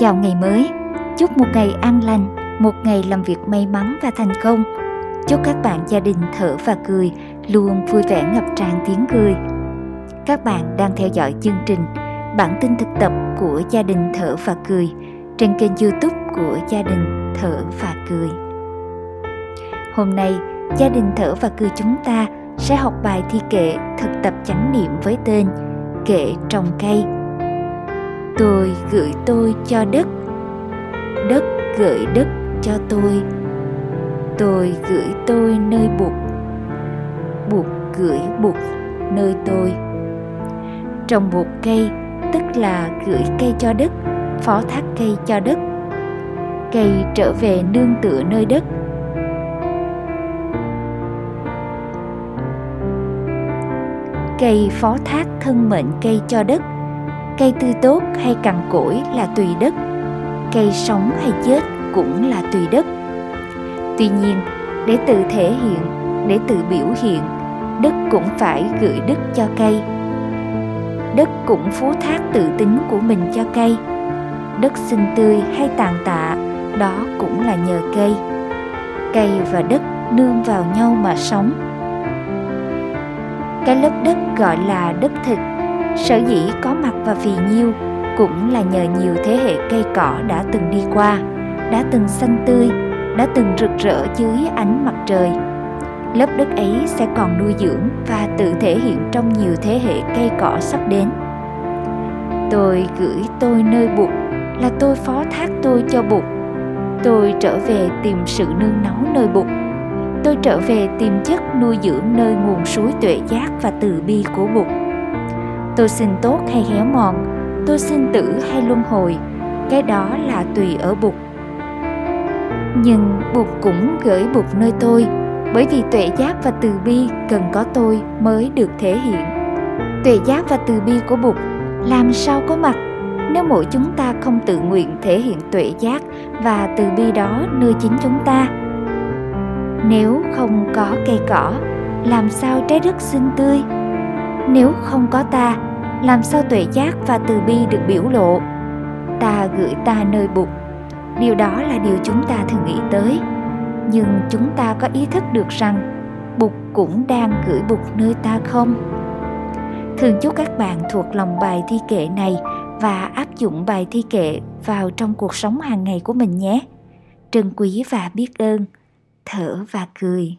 Chào ngày mới, chúc một ngày an lành, một ngày làm việc may mắn và thành công. Chúc các bạn gia đình thở và cười luôn vui vẻ ngập tràn tiếng cười. Các bạn đang theo dõi chương trình bản tin thực tập của gia đình thở và cười trên kênh youtube của gia đình thở và cười. Hôm nay, gia đình thở và cười chúng ta sẽ học bài thi kệ thực tập chánh niệm với tên Kệ trồng cây. Tôi gửi tôi cho đất, đất gửi đất cho tôi. Tôi gửi tôi nơi bụt, bụt gửi bụt nơi tôi. Trồng bụt cây tức là gửi cây cho đất, phó thác cây cho đất. Cây trở về nương tựa nơi đất cây phó thác thân mệnh cây cho đất cây tươi tốt hay cằn cỗi là tùy đất. Cây sống hay chết cũng là tùy đất. Tuy nhiên, để tự thể hiện, để tự biểu hiện, đất cũng phải gửi đất cho cây. Đất cũng phú thác tự tính của mình cho cây. Đất xinh tươi hay tàn tạ, đó cũng là nhờ cây. Cây và đất nương vào nhau mà sống. Cái lớp đất gọi là đất thịt sở dĩ có mặt và phì nhiêu cũng là nhờ nhiều thế hệ cây cỏ đã từng đi qua, đã từng xanh tươi, đã từng rực rỡ dưới ánh mặt trời. Lớp đất ấy sẽ còn nuôi dưỡng và tự thể hiện trong nhiều thế hệ cây cỏ sắp đến. Tôi gửi tôi nơi bụt là tôi phó thác tôi cho bụt. Tôi trở về tìm sự nương náu nơi bụt. Tôi trở về tìm chất nuôi dưỡng nơi nguồn suối tuệ giác và từ bi của Bụt. Tôi xin tốt hay héo mòn, tôi xin tử hay luân hồi, cái đó là tùy ở Bụt. Nhưng Bụt cũng gửi Bụt nơi tôi, bởi vì tuệ giác và từ bi cần có tôi mới được thể hiện. Tuệ giác và từ bi của Bụt làm sao có mặt nếu mỗi chúng ta không tự nguyện thể hiện tuệ giác và từ bi đó nơi chính chúng ta nếu không có cây cỏ làm sao trái đất xinh tươi nếu không có ta làm sao tuệ giác và từ bi được biểu lộ? Ta gửi ta nơi bụt. Điều đó là điều chúng ta thường nghĩ tới. Nhưng chúng ta có ý thức được rằng bụt cũng đang gửi bụt nơi ta không? Thường chúc các bạn thuộc lòng bài thi kệ này và áp dụng bài thi kệ vào trong cuộc sống hàng ngày của mình nhé. Trân quý và biết ơn. Thở và cười.